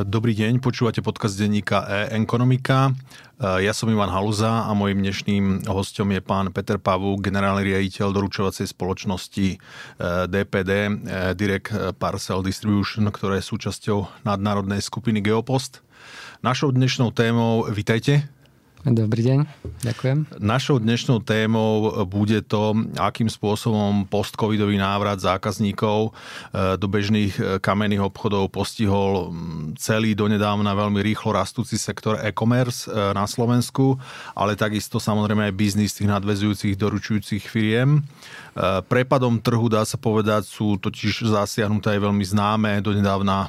Dobrý deň, počúvate podcast denníka e-ekonomika. Ja som Ivan Haluza a mojim dnešným hostom je pán Peter Pavu, generálny riaditeľ doručovacej spoločnosti DPD, e, e, Direct Parcel Distribution, ktoré je súčasťou nadnárodnej skupiny Geopost. Našou dnešnou témou, vítajte. Dobrý deň, ďakujem. Našou dnešnou témou bude to, akým spôsobom post-covidový návrat zákazníkov e, do bežných e, kamenných obchodov postihol celý donedávna veľmi rýchlo rastúci sektor e-commerce e, na Slovensku, ale takisto samozrejme aj biznis tých nadvezujúcich doručujúcich firiem. Prepadom trhu, dá sa povedať, sú totiž zasiahnuté aj veľmi známe, donedávna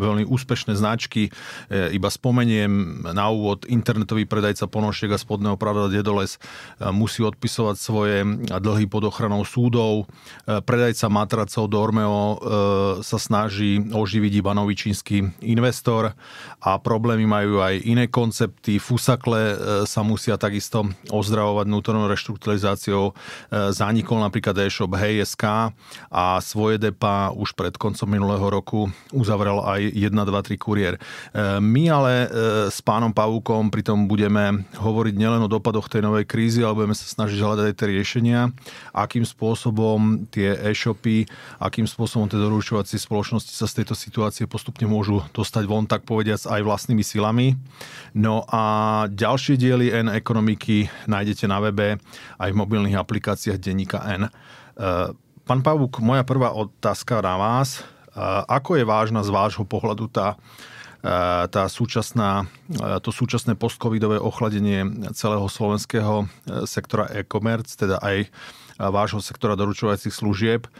veľmi úspešné značky. Iba spomeniem na úvod internetový predajca Ponošiek a spodného pravda Dedoles e, musí odpisovať svoje dlhy pod ochranou súdov. E, predajca matracov Dormeo e, sa snaží oživiť iba nový čínsky investor a problémy majú aj iné koncepty. Fusakle sa musia takisto ozdravovať vnútornou reštrukturalizáciou. Zanikol napríklad e-shop Hey.sk a svoje depa už pred koncom minulého roku uzavrel aj 1, 2, 3 kuriér. My ale s pánom Pavúkom pritom budeme hovoriť nielen o dopadoch tej novej krízy, ale budeme sa snažiť hľadať aj tie riešenia, akým spôsobom tie e-shopy, akým spôsobom tie doručovacie spoločnosti sa z tejto situácie postupne môžu dostať von, tak povediac, aj vlastnými silami. No a ďalšie diely N ekonomiky nájdete na webe aj v mobilných aplikáciách denníka N. E, pán Pavúk, moja prvá otázka na vás. E, ako je vážna z vášho pohľadu tá tá súčasná, to súčasné postcovidové ochladenie celého slovenského e, sektora e-commerce, teda aj vášho sektora doručovacích služieb. E,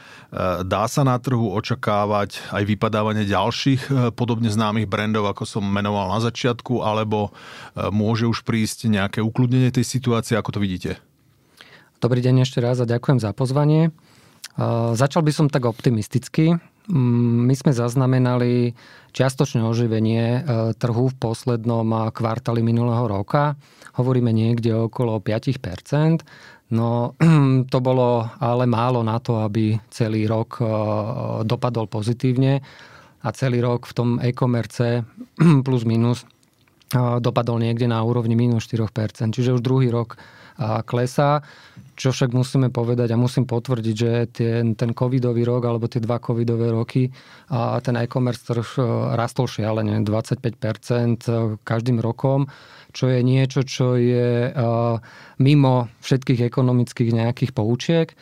dá sa na trhu očakávať aj vypadávanie ďalších e, podobne známych brandov, ako som menoval na začiatku, alebo môže už prísť nejaké ukludnenie tej situácie, ako to vidíte? Dobrý deň ešte raz a ďakujem za pozvanie. Začal by som tak optimisticky. Mm, my sme zaznamenali čiastočné oživenie e, trhu v poslednom e, kvartáli minulého roka. Hovoríme niekde okolo 5%. No to bolo ale málo na to, aby celý rok e, dopadol pozitívne a celý rok v tom e-commerce plus minus dopadol niekde na úrovni minus 4%. Čiže už druhý rok klesá. Čo však musíme povedať a musím potvrdiť, že ten, ten covidový rok alebo tie dva covidové roky a ten e-commerce trh e, rastol šialene 25% e, každým rokom, čo je niečo, čo je e, mimo všetkých ekonomických nejakých poučiek.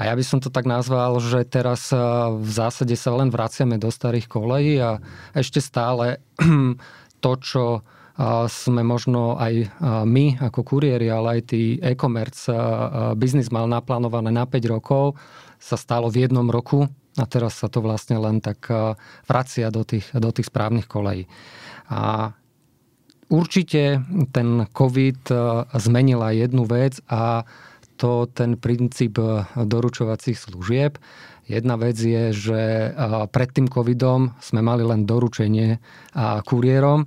A ja by som to tak nazval, že teraz v zásade sa len vraciame do starých kolejí a ešte stále to, čo sme možno aj my ako kuriéri, ale aj tí e-commerce biznis mal naplánované na 5 rokov, sa stalo v jednom roku a teraz sa to vlastne len tak vracia do tých, do tých správnych kolejí. A určite ten COVID zmenila jednu vec a to ten princíp doručovacích služieb. Jedna vec je, že pred tým covidom sme mali len doručenie kuriérom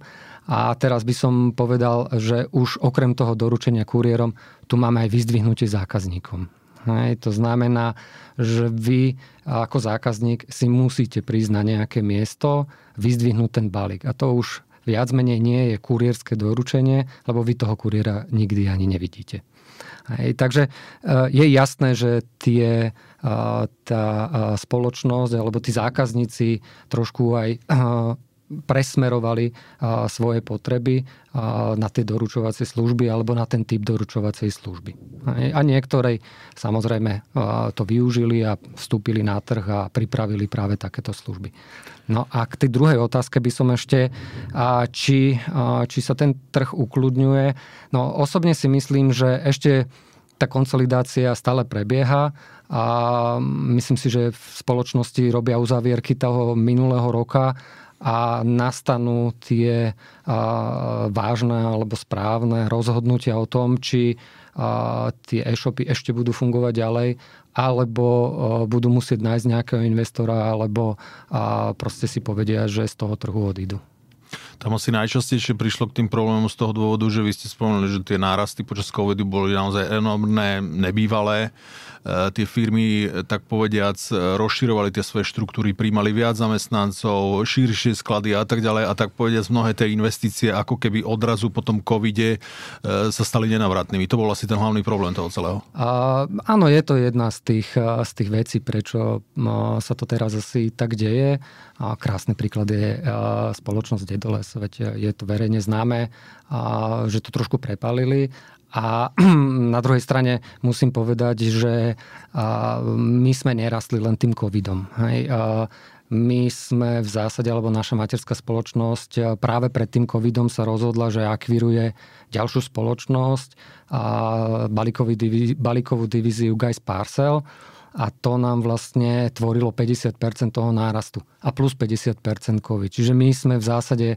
a teraz by som povedal, že už okrem toho doručenia kuriérom, tu máme aj vyzdvihnutie zákazníkom. Hej, to znamená, že vy ako zákazník si musíte prísť na nejaké miesto, vyzdvihnúť ten balík. A to už viac menej nie je kurierské doručenie, lebo vy toho kuriéra nikdy ani nevidíte. Hej, takže e, je jasné, že tie, e, tá e, spoločnosť alebo tí zákazníci trošku aj presmerovali svoje potreby na tie doručovacie služby alebo na ten typ doručovacej služby. A niektorí samozrejme to využili a vstúpili na trh a pripravili práve takéto služby. No a k tej druhej otázke by som ešte, či, či sa ten trh ukludňuje. No osobne si myslím, že ešte tá konsolidácia stále prebieha a myslím si, že v spoločnosti robia uzavierky toho minulého roka a nastanú tie vážne alebo správne rozhodnutia o tom, či tie e-shopy ešte budú fungovať ďalej, alebo budú musieť nájsť nejakého investora, alebo proste si povedia, že z toho trhu odídu. Tam asi najčastejšie prišlo k tým problémom z toho dôvodu, že vy ste spomenuli, že tie nárasty počas covidu boli naozaj enormné, nebývalé. Tie firmy, tak povediac, rozširovali tie svoje štruktúry, príjmali viac zamestnancov, širšie sklady a tak ďalej a tak povediac mnohé tie investície ako keby odrazu po tom covide sa stali nenavratnými. To bol asi ten hlavný problém toho celého. A, áno, je to jedna z tých, z tých vecí, prečo sa to teraz asi tak deje. A krásny príklad je spoločnosť Dedoles, veď je to verejne známe, že to trošku prepalili a na druhej strane musím povedať, že my sme nerastli len tým covidom. Hej. My sme v zásade, alebo naša materská spoločnosť práve pred tým covidom sa rozhodla, že akviruje ďalšiu spoločnosť, a balíkovú divíziu Guys Parcel a to nám vlastne tvorilo 50% toho nárastu a plus 50% COVID. Čiže my sme v zásade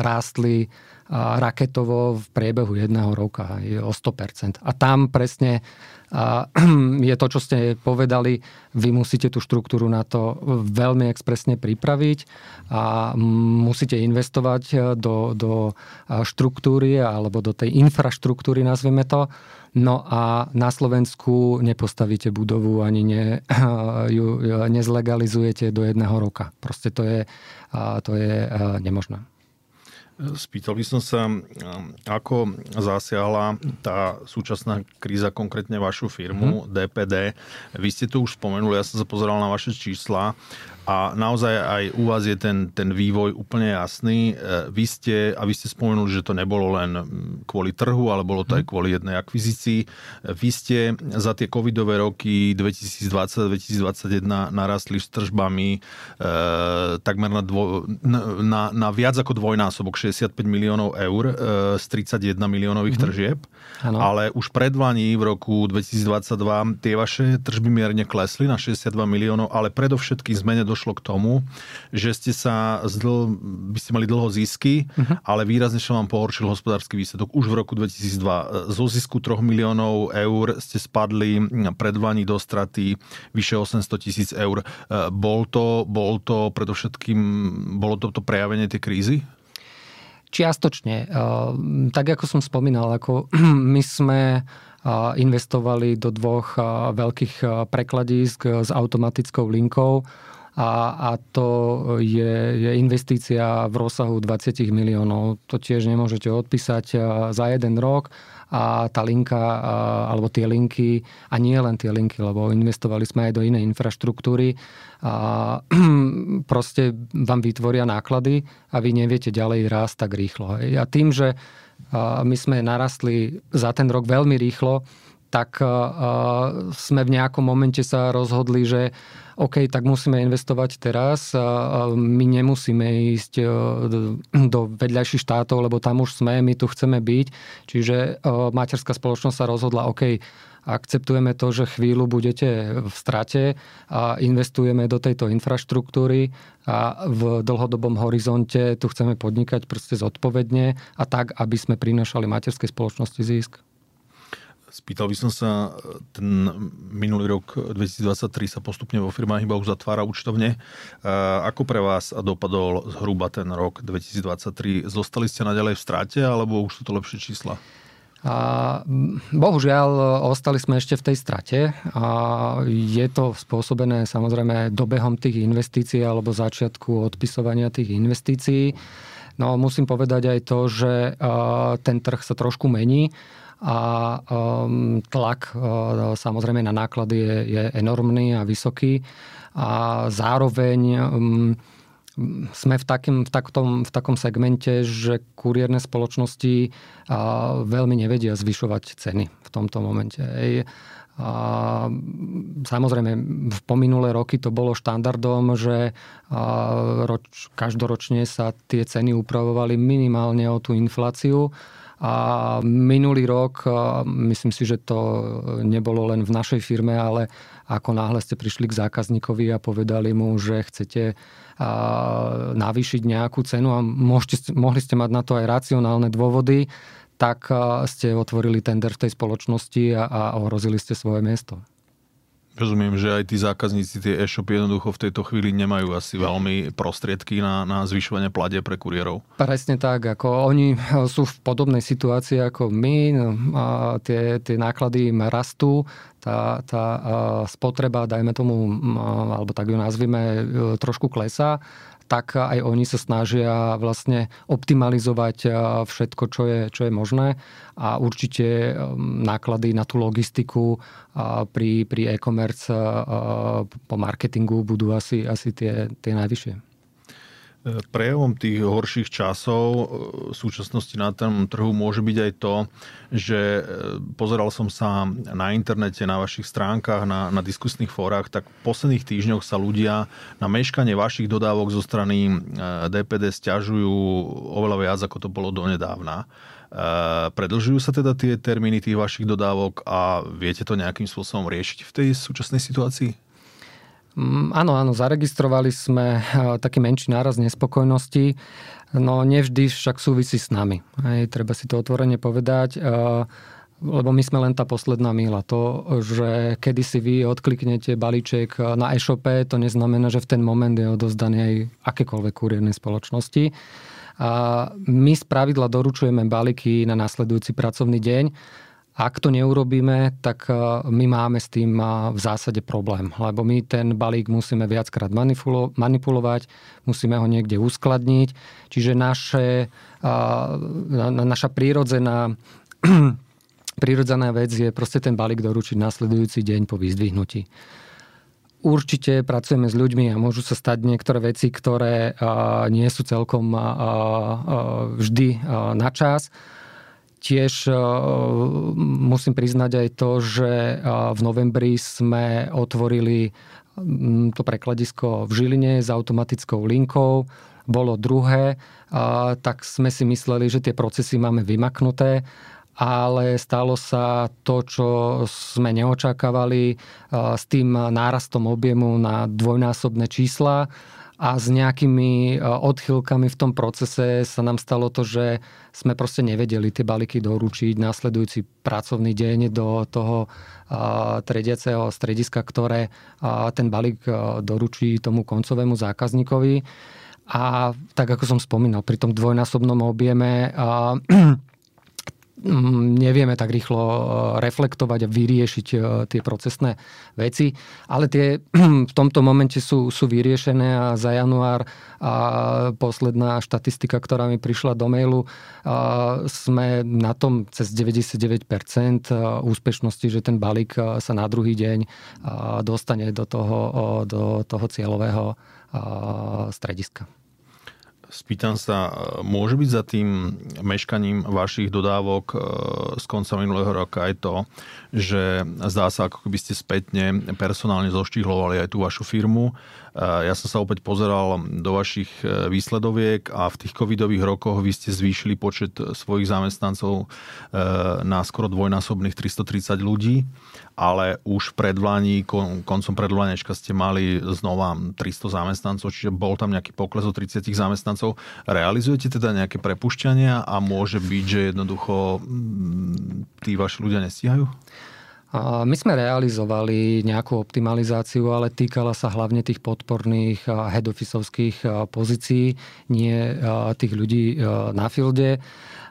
rástli raketovo v priebehu jedného roka o 100%. A tam presne je to, čo ste povedali, vy musíte tú štruktúru na to veľmi expresne pripraviť a musíte investovať do, do štruktúry alebo do tej infraštruktúry, nazvime to, No a na Slovensku nepostavíte budovu ani ne, ju nezlegalizujete do jedného roka. Proste to je, to je nemožné. Spýtal by som sa, ako zasiahla tá súčasná kríza konkrétne vašu firmu, mm. DPD. Vy ste to už spomenuli, ja som sa pozeral na vaše čísla a naozaj aj u vás je ten, ten vývoj úplne jasný. E, vy ste, a vy ste spomenuli, že to nebolo len kvôli trhu, ale bolo to aj mhm. kvôli jednej akvizícii. E, vy ste za tie covidové roky 2020-2021 narastli s tržbami e, takmer na, dvo, na, na viac ako dvojnásobok, 65 miliónov eur e, z 31 miliónových mm-hmm. tržieb. Ano. Ale už predvaní v roku 2022 tie vaše tržby mierne klesli na 62 miliónov, ale predovšetkým zmene do došlo k tomu, že ste sa zdl, by ste mali dlho zisky, uh-huh. ale výrazne sa vám pohoršil hospodársky výsledok. Už v roku 2002 zo zisku 3 miliónov eur ste spadli pred Vani do straty vyše 800 tisíc eur. E, bol to, bol to predovšetkým, bolo to, to prejavenie tej krízy? Čiastočne. E, tak ako som spomínal, ako my sme investovali do dvoch veľkých prekladísk s automatickou linkou a, a to je, je investícia v rozsahu 20 miliónov. To tiež nemôžete odpísať za jeden rok a tá linka, alebo tie linky, a nie len tie linky, lebo investovali sme aj do inej infraštruktúry, a proste vám vytvoria náklady a vy neviete ďalej rásť tak rýchlo. A tým, že my sme narastli za ten rok veľmi rýchlo, tak sme v nejakom momente sa rozhodli, že OK, tak musíme investovať teraz. My nemusíme ísť e, do vedľajších štátov, lebo tam už sme, my tu chceme byť. Čiže materská spoločnosť sa rozhodla, OK, akceptujeme to, že chvíľu budete v strate a investujeme do tejto infraštruktúry a v dlhodobom horizonte tu chceme podnikať proste zodpovedne a tak, aby sme prinašali materskej spoločnosti zisk. Spýtal by som sa, ten minulý rok 2023 sa postupne vo firmách iba už zatvára účtovne. Ako pre vás dopadol zhruba ten rok 2023? Zostali ste naďalej v stráte, alebo už sú to lepšie čísla? A, bohužiaľ, ostali sme ešte v tej strate a je to spôsobené samozrejme dobehom tých investícií alebo začiatku odpisovania tých investícií. No musím povedať aj to, že ten trh sa trošku mení a um, tlak uh, samozrejme na náklady je, je enormný a vysoký a zároveň um, sme v, takým, v, takom, v takom segmente, že kuriérne spoločnosti uh, veľmi nevedia zvyšovať ceny v tomto momente. Ej, a samozrejme, v pominulé roky to bolo štandardom, že roč, každoročne sa tie ceny upravovali minimálne o tú infláciu a minulý rok, myslím si, že to nebolo len v našej firme, ale ako náhle ste prišli k zákazníkovi a povedali mu, že chcete navýšiť nejakú cenu a môžete, mohli ste mať na to aj racionálne dôvody, tak ste otvorili tender v tej spoločnosti a, a ohrozili ste svoje miesto. Rozumiem, že aj tí zákazníci, tie e-shopy jednoducho v tejto chvíli nemajú asi veľmi prostriedky na, na zvyšovanie plade pre kuriérov. Presne tak, ako oni sú v podobnej situácii ako my no, a tie, tie náklady im rastú, tá, tá spotreba, dajme tomu, alebo tak ju nazvime, trošku klesá, tak aj oni sa snažia vlastne optimalizovať všetko, čo je, čo je možné a určite náklady na tú logistiku pri, pri e-commerce po marketingu budú asi, asi tie, tie najvyššie. Prejavom tých horších časov e, v súčasnosti na tom trhu môže byť aj to, že e, pozeral som sa na internete, na vašich stránkach, na, na diskusných fórach, tak v posledných týždňoch sa ľudia na meškanie vašich dodávok zo strany DPD e, stiažujú oveľa viac, ako to bolo donedávna. Predlžujú sa teda tie termíny tých vašich dodávok a viete to nejakým spôsobom riešiť v tej súčasnej situácii? Mm, áno, áno, zaregistrovali sme eh, taký menší náraz nespokojnosti, no nevždy však súvisí s nami. Hej, treba si to otvorene povedať, eh, lebo my sme len tá posledná míla. To, že kedy si vy odkliknete balíček eh, na e-shope, to neznamená, že v ten moment je odozdaný aj akékoľvek kuriérnej spoločnosti. A my z pravidla doručujeme balíky na nasledujúci pracovný deň ak to neurobíme, tak e, my máme s tým e, v zásade problém, lebo my ten balík musíme viackrát manipulovať, musíme ho niekde uskladniť, čiže naše, e, naša prírodzená prírodzená vec je proste ten balík doručiť nasledujúci deň po vyzdvihnutí. Určite pracujeme s ľuďmi a môžu sa stať niektoré veci, ktoré nie sú celkom vždy na čas Tiež e, musím priznať aj to, že e, v novembri sme otvorili to prekladisko v Žiline s automatickou linkou. Bolo druhé, tak sme si mysleli, že tie procesy máme vymaknuté ale stalo sa to, čo sme neočakávali s tým nárastom objemu na dvojnásobné čísla a s nejakými e, odchylkami v tom procese sa nám stalo to, že sme proste nevedeli tie balíky doručiť následujúci pracovný deň do toho e, trediaceho strediska, ktoré e, ten balík doručí tomu koncovému zákazníkovi. A tak ako som spomínal, pri tom dvojnásobnom objeme nevieme tak rýchlo e, reflektovať a vyriešiť e, tie procesné veci, ale tie v tomto momente sú, sú vyriešené a za január a posledná štatistika, ktorá mi prišla do mailu, sme na tom cez 99% úspešnosti, že ten balík sa na druhý deň dostane do toho, do toho cieľového strediska. Spýtam sa, môže byť za tým meškaním vašich dodávok e, z konca minulého roka aj to, že zdá sa, ako keby ste spätne personálne zoštihlovali aj tú vašu firmu. E, ja som sa opäť pozeral do vašich e, výsledoviek a v tých covidových rokoch vy ste zvýšili počet svojich zamestnancov na skoro dvojnásobných 330 ľudí ale už v predvlani, koncom predvlanečka ste mali znova 300 zamestnancov, čiže bol tam nejaký pokles o 30 zamestnancov. Realizujete teda nejaké prepušťania a môže byť, že jednoducho tí vaši ľudia nestíhajú? My sme realizovali nejakú optimalizáciu, ale týkala sa hlavne tých podporných head pozícií, nie tých ľudí na fielde.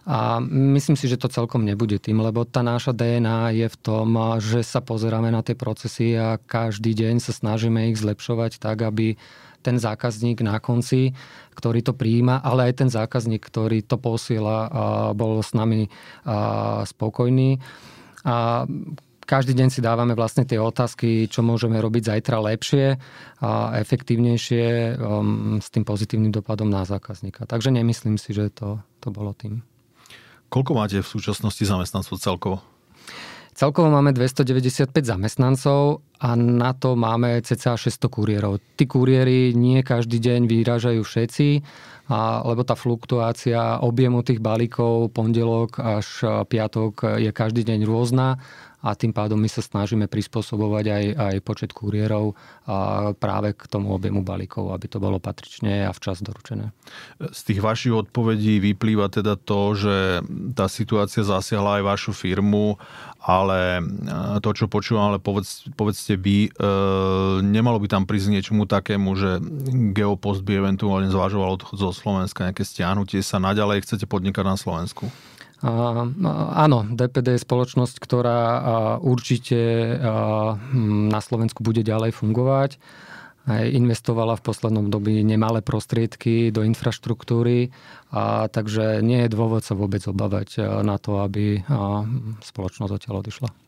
A myslím si, že to celkom nebude tým, lebo tá náša DNA je v tom, že sa pozeráme na tie procesy a každý deň sa snažíme ich zlepšovať tak, aby ten zákazník na konci, ktorý to prijíma, ale aj ten zákazník, ktorý to posiela, bol s nami spokojný. A každý deň si dávame vlastne tie otázky, čo môžeme robiť zajtra lepšie a efektívnejšie um, s tým pozitívnym dopadom na zákazníka. Takže nemyslím si, že to, to bolo tým. Koľko máte v súčasnosti zamestnancov celkovo? Celkovo máme 295 zamestnancov a na to máme cca 600 kuriérov. Tí kuriéry nie každý deň vyrážajú všetci, a, lebo tá fluktuácia objemu tých balíkov pondelok až piatok je každý deň rôzna a tým pádom my sa snažíme prispôsobovať aj, aj počet kuriérov a práve k tomu objemu balíkov, aby to bolo patrične a včas doručené. Z tých vašich odpovedí vyplýva teda to, že tá situácia zasiahla aj vašu firmu, ale e, to, čo počúvam, ale povedz, povedzte vy, e, nemalo by tam prísť niečomu takému, že Geopost by eventuálne zvažoval odchod zo Slovenska, nejaké stiahnutie sa naďalej chcete podnikať na Slovensku? Áno, DPD je spoločnosť, ktorá určite na Slovensku bude ďalej fungovať. Investovala v poslednom dobi nemalé prostriedky do infraštruktúry, a takže nie je dôvod sa vôbec obávať na to, aby spoločnosť zatiaľ odišla.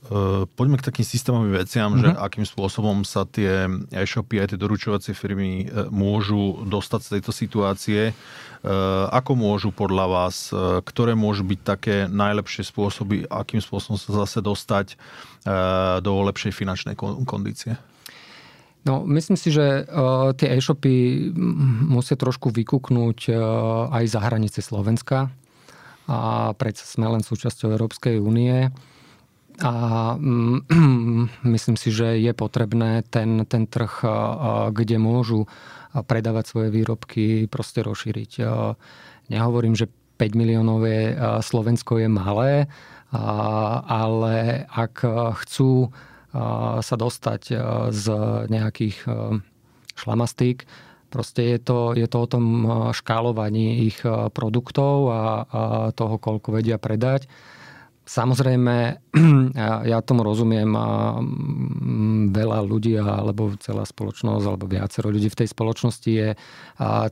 Eh, poďme k takým systémovým veciam, mm-hmm. že mhm. akým spôsobom sa tie e-shopy aj tie doručovacie firmy eh, môžu dostať z tejto situácie. Eh, ako môžu podľa vás, ktoré môžu byť také najlepšie spôsoby, akým spôsobom sa zase dostať do lepšej finančnej kondície? No, myslím si, že uh, tie e-shopy musia trošku vykúknúť uh, aj za hranice Slovenska. A predsa sme len súčasťou Európskej únie. A mm, myslím si, že je potrebné ten, ten trh, kde môžu predávať svoje výrobky, proste rozšíriť. Nehovorím, že 5 miliónové Slovensko je malé, ale ak chcú sa dostať z nejakých šlamastík, Proste je to, je to o tom škálovaní ich produktov a, a toho, koľko vedia predať. Samozrejme, ja tomu rozumiem a veľa ľudí alebo celá spoločnosť alebo viacero ľudí v tej spoločnosti je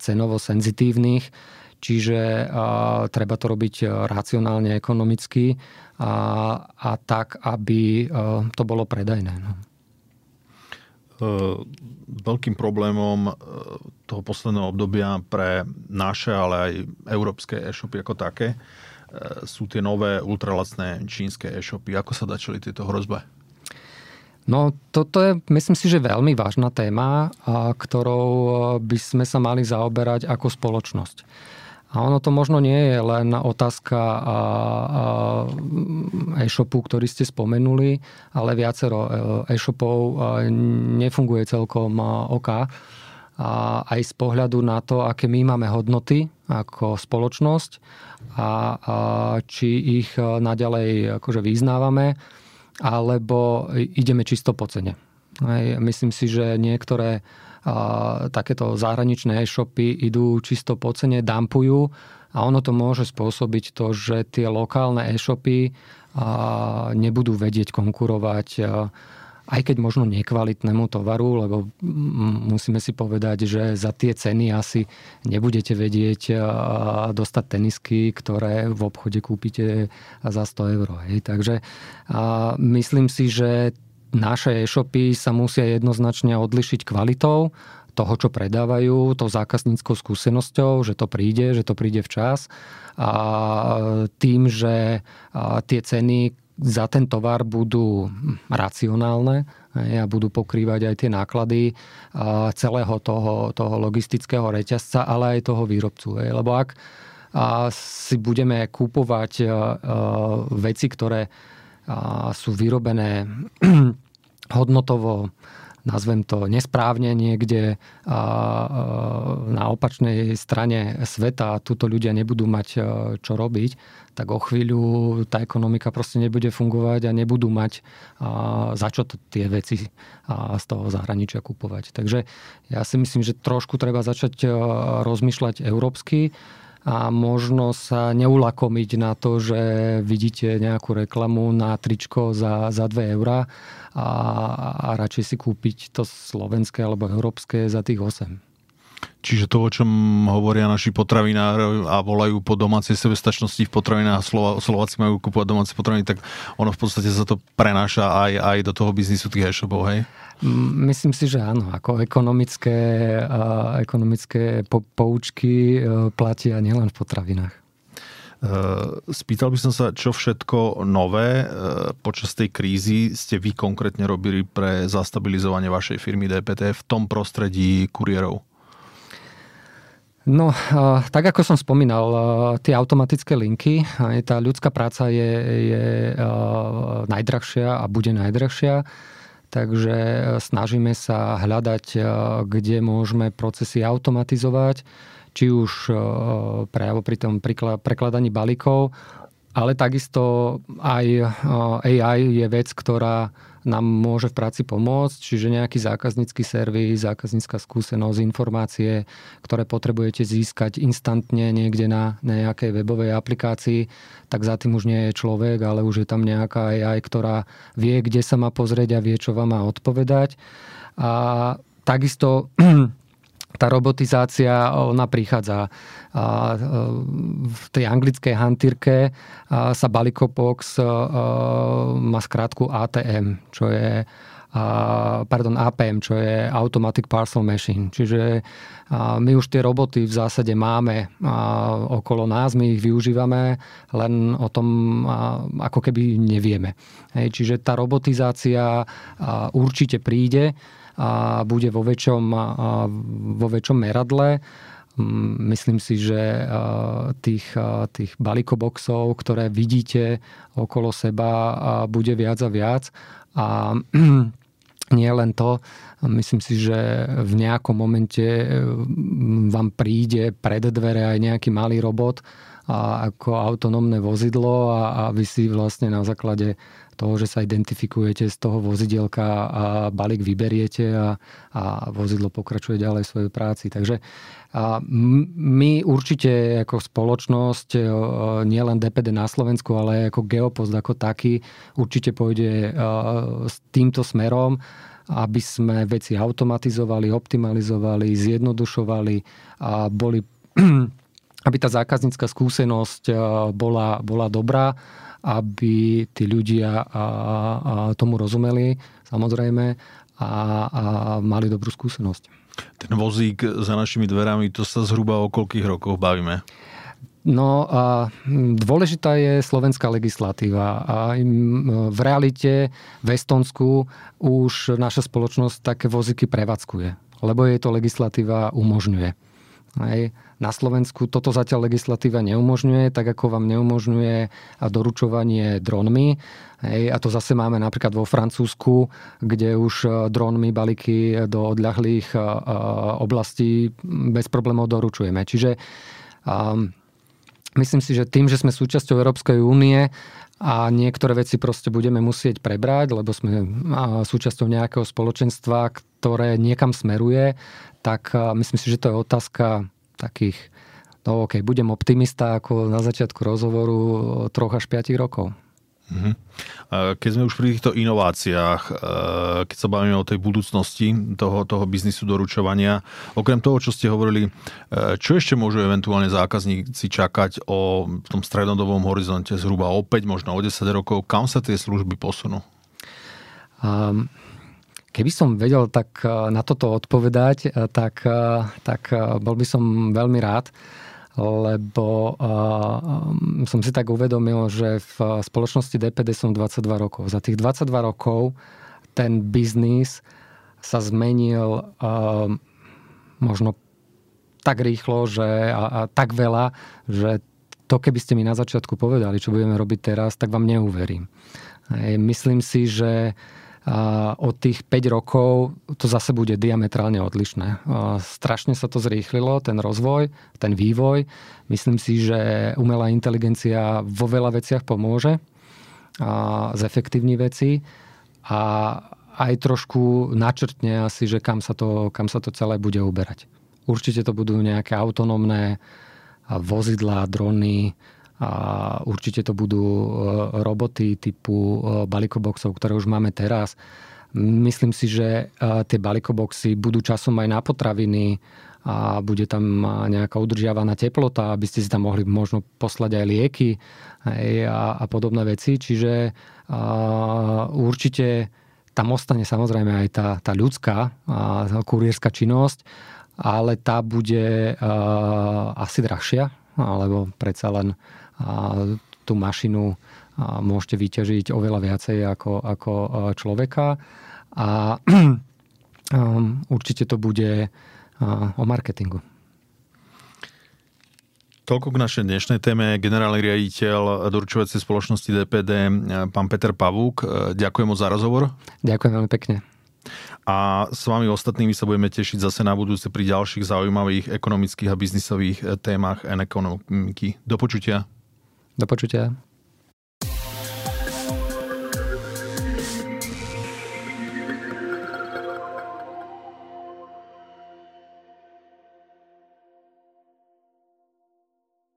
cenovo senzitívnych, čiže treba to robiť racionálne, ekonomicky a, a tak, aby to bolo predajné. No. Veľkým problémom toho posledného obdobia pre naše, ale aj európske e-shopy ako také E, sú tie nové ultralacné čínske e-shopy. Ako sa dá čeliť tieto hrozbe? No, toto je, myslím si, že veľmi vážna téma, ktorou e, by sme sa mali zaoberať ako spoločnosť. A ono to možno nie je len otázka e-shopu, ktorý ste spomenuli, ale viacero e, e-shopov nefunguje celkom OK. A aj z pohľadu na to, aké my máme hodnoty ako spoločnosť a, a či ich e, naďalej akože vyznávame, alebo ideme čisto po cene. Aj, myslím si, že niektoré a, takéto zahraničné e-shopy idú čisto po cene, dampujú a ono to môže spôsobiť to, že tie lokálne e-shopy a, nebudú vedieť konkurovať a, aj keď možno nekvalitnému tovaru, lebo musíme si povedať, že za tie ceny asi nebudete vedieť dostať tenisky, ktoré v obchode kúpite za 100 eur. Takže myslím si, že naše e-shopy sa musia jednoznačne odlišiť kvalitou toho, čo predávajú, to zákazníckou skúsenosťou, že to príde, že to príde včas a tým, že tie ceny, za ten tovar budú racionálne a budú pokrývať aj tie náklady celého toho, toho logistického reťazca, ale aj toho výrobcu. Lebo ak si budeme kúpovať veci, ktoré sú vyrobené hodnotovo nazvem to nesprávne niekde na opačnej strane sveta a túto ľudia nebudú mať čo robiť, tak o chvíľu tá ekonomika proste nebude fungovať a nebudú mať za čo tie veci z toho zahraničia kupovať. Takže ja si myslím, že trošku treba začať rozmýšľať európsky a možno sa neulakomiť na to, že vidíte nejakú reklamu na tričko za, za 2 eurá a, a radšej si kúpiť to slovenské alebo európske za tých 8. Čiže to, o čom hovoria naši potravinári a volajú po domácej sebestačnosti v potravinách, Slova, Slováci majú kúpovať domáce potraviny, tak ono v podstate sa to prenáša aj, aj do toho biznisu tých e-shopov, hej? Myslím si, že áno. Ako ekonomické, ekonomické poučky e, platia nielen v potravinách. E, spýtal by som sa, čo všetko nové e, počas tej krízy ste vy konkrétne robili pre zastabilizovanie vašej firmy DPT v tom prostredí kuriérov? No, tak ako som spomínal, tie automatické linky, tá ľudská práca je, je najdrahšia a bude najdrahšia. Takže e, snažíme sa hľadať, kde môžeme procesy automatizovať, či už e, právo pri tom prekladaní balíkov, ale takisto aj AI je vec, ktorá nám môže v práci pomôcť, čiže nejaký zákaznícky servis, zákaznícka skúsenosť, informácie, ktoré potrebujete získať instantne niekde na nejakej webovej aplikácii, tak za tým už nie je človek, ale už je tam nejaká AI, ktorá vie, kde sa má pozrieť a vie, čo vám má odpovedať. A takisto tá robotizácia, ona prichádza. A v tej anglickej hantírke sa Balikobox má skrátku ATM, čo je pardon, APM, čo je Automatic Parcel Machine. Čiže my už tie roboty v zásade máme okolo nás, my ich využívame, len o tom ako keby nevieme. Čiže tá robotizácia určite príde a bude vo väčšom, vo väčšom meradle. Mm, myslím si, že tých, tých balikoboxov, ktoré vidíte okolo seba, bude viac a viac. A nie len to, myslím si, že v nejakom momente vám príde pred dvere aj nejaký malý robot ako autonómne vozidlo a, a vy si vlastne na základe toho, že sa identifikujete z toho vozidielka a balík vyberiete a, a vozidlo pokračuje ďalej v svojej práci. Takže a my určite ako spoločnosť, e, nie len DPD na Slovensku, ale ako Geopost ako taký, určite pôjde e, s týmto smerom, aby sme veci automatizovali, optimalizovali, zjednodušovali a boli aby tá zákaznícka skúsenosť e, bola, bola dobrá aby tí ľudia tomu rozumeli, samozrejme, a, a mali dobrú skúsenosť. Ten vozík za našimi dverami, to sa zhruba o koľkých rokoch bavíme? No a dôležitá je slovenská legislatíva. A v realite v Estonsku už naša spoločnosť také vozíky prevádzkuje, lebo jej to legislatíva umožňuje. Hej. Na Slovensku toto zatiaľ legislatíva neumožňuje, tak ako vám neumožňuje doručovanie dronmi. Hej, a to zase máme napríklad vo Francúzsku, kde už e, dronmi balíky do odľahlých e, e, oblastí bez problémov doručujeme. Čiže um, myslím si, že tým, že sme súčasťou Európskej únie a niektoré veci proste budeme musieť prebrať, lebo sme súčasťou nejakého spoločenstva, ktoré niekam smeruje, tak myslím si, že to je otázka takých, no ok, budem optimista ako na začiatku rozhovoru troch až 5 rokov. Mhm. Keď sme už pri týchto inováciách, e, keď sa bavíme o tej budúcnosti toho, toho biznisu doručovania, okrem toho, čo ste hovorili, e, čo ešte môžu eventuálne zákazníci čakať o v tom strednodobom horizonte zhruba o 5, možno o 10 rokov, kam sa tie služby posunú? Um, Keby som vedel tak eh, na toto odpovedať, eh, tak, eh, tak bol by som veľmi rád, lebo som si tak uvedomil, že v spoločnosti DPD som 22 rokov. Za tých 22 rokov ten biznis sa zmenil možno tak rýchlo že, a, a tak veľa, že to keby ste mi na začiatku povedali, čo budeme robiť teraz, tak vám neuverím. Myslím si, že a od tých 5 rokov to zase bude diametrálne odlišné. Strašne sa to zrýchlilo, ten rozvoj, ten vývoj. Myslím si, že umelá inteligencia vo veľa veciach pomôže a zefektívni veci a aj trošku načrtne asi, že kam sa to, kam sa to celé bude uberať. Určite to budú nejaké autonómne vozidlá, drony, a určite to budú e, roboty typu e, balikoboxov, ktoré už máme teraz. Myslím si, že e, tie balikoboxy budú časom aj na potraviny a bude tam nejaká udržiavaná teplota, aby ste si tam mohli možno poslať aj lieky a, a podobné veci. Čiže určite tam ostane samozrejme aj tá, tá ľudská kurierská činnosť, ale tá bude asi drahšia, alebo predsa len a tú mašinu môžete vyťažiť oveľa viacej ako, ako človeka. A um, určite to bude o marketingu. Toľko k našej dnešnej téme. Generálny riaditeľ doručovacej spoločnosti DPD, pán Peter Pavúk. Ďakujem za rozhovor. Ďakujem veľmi pekne. A s vami ostatnými sa budeme tešiť zase na budúce pri ďalších zaujímavých ekonomických a biznisových témach a ekonomiky. Do počutia. Do počutia.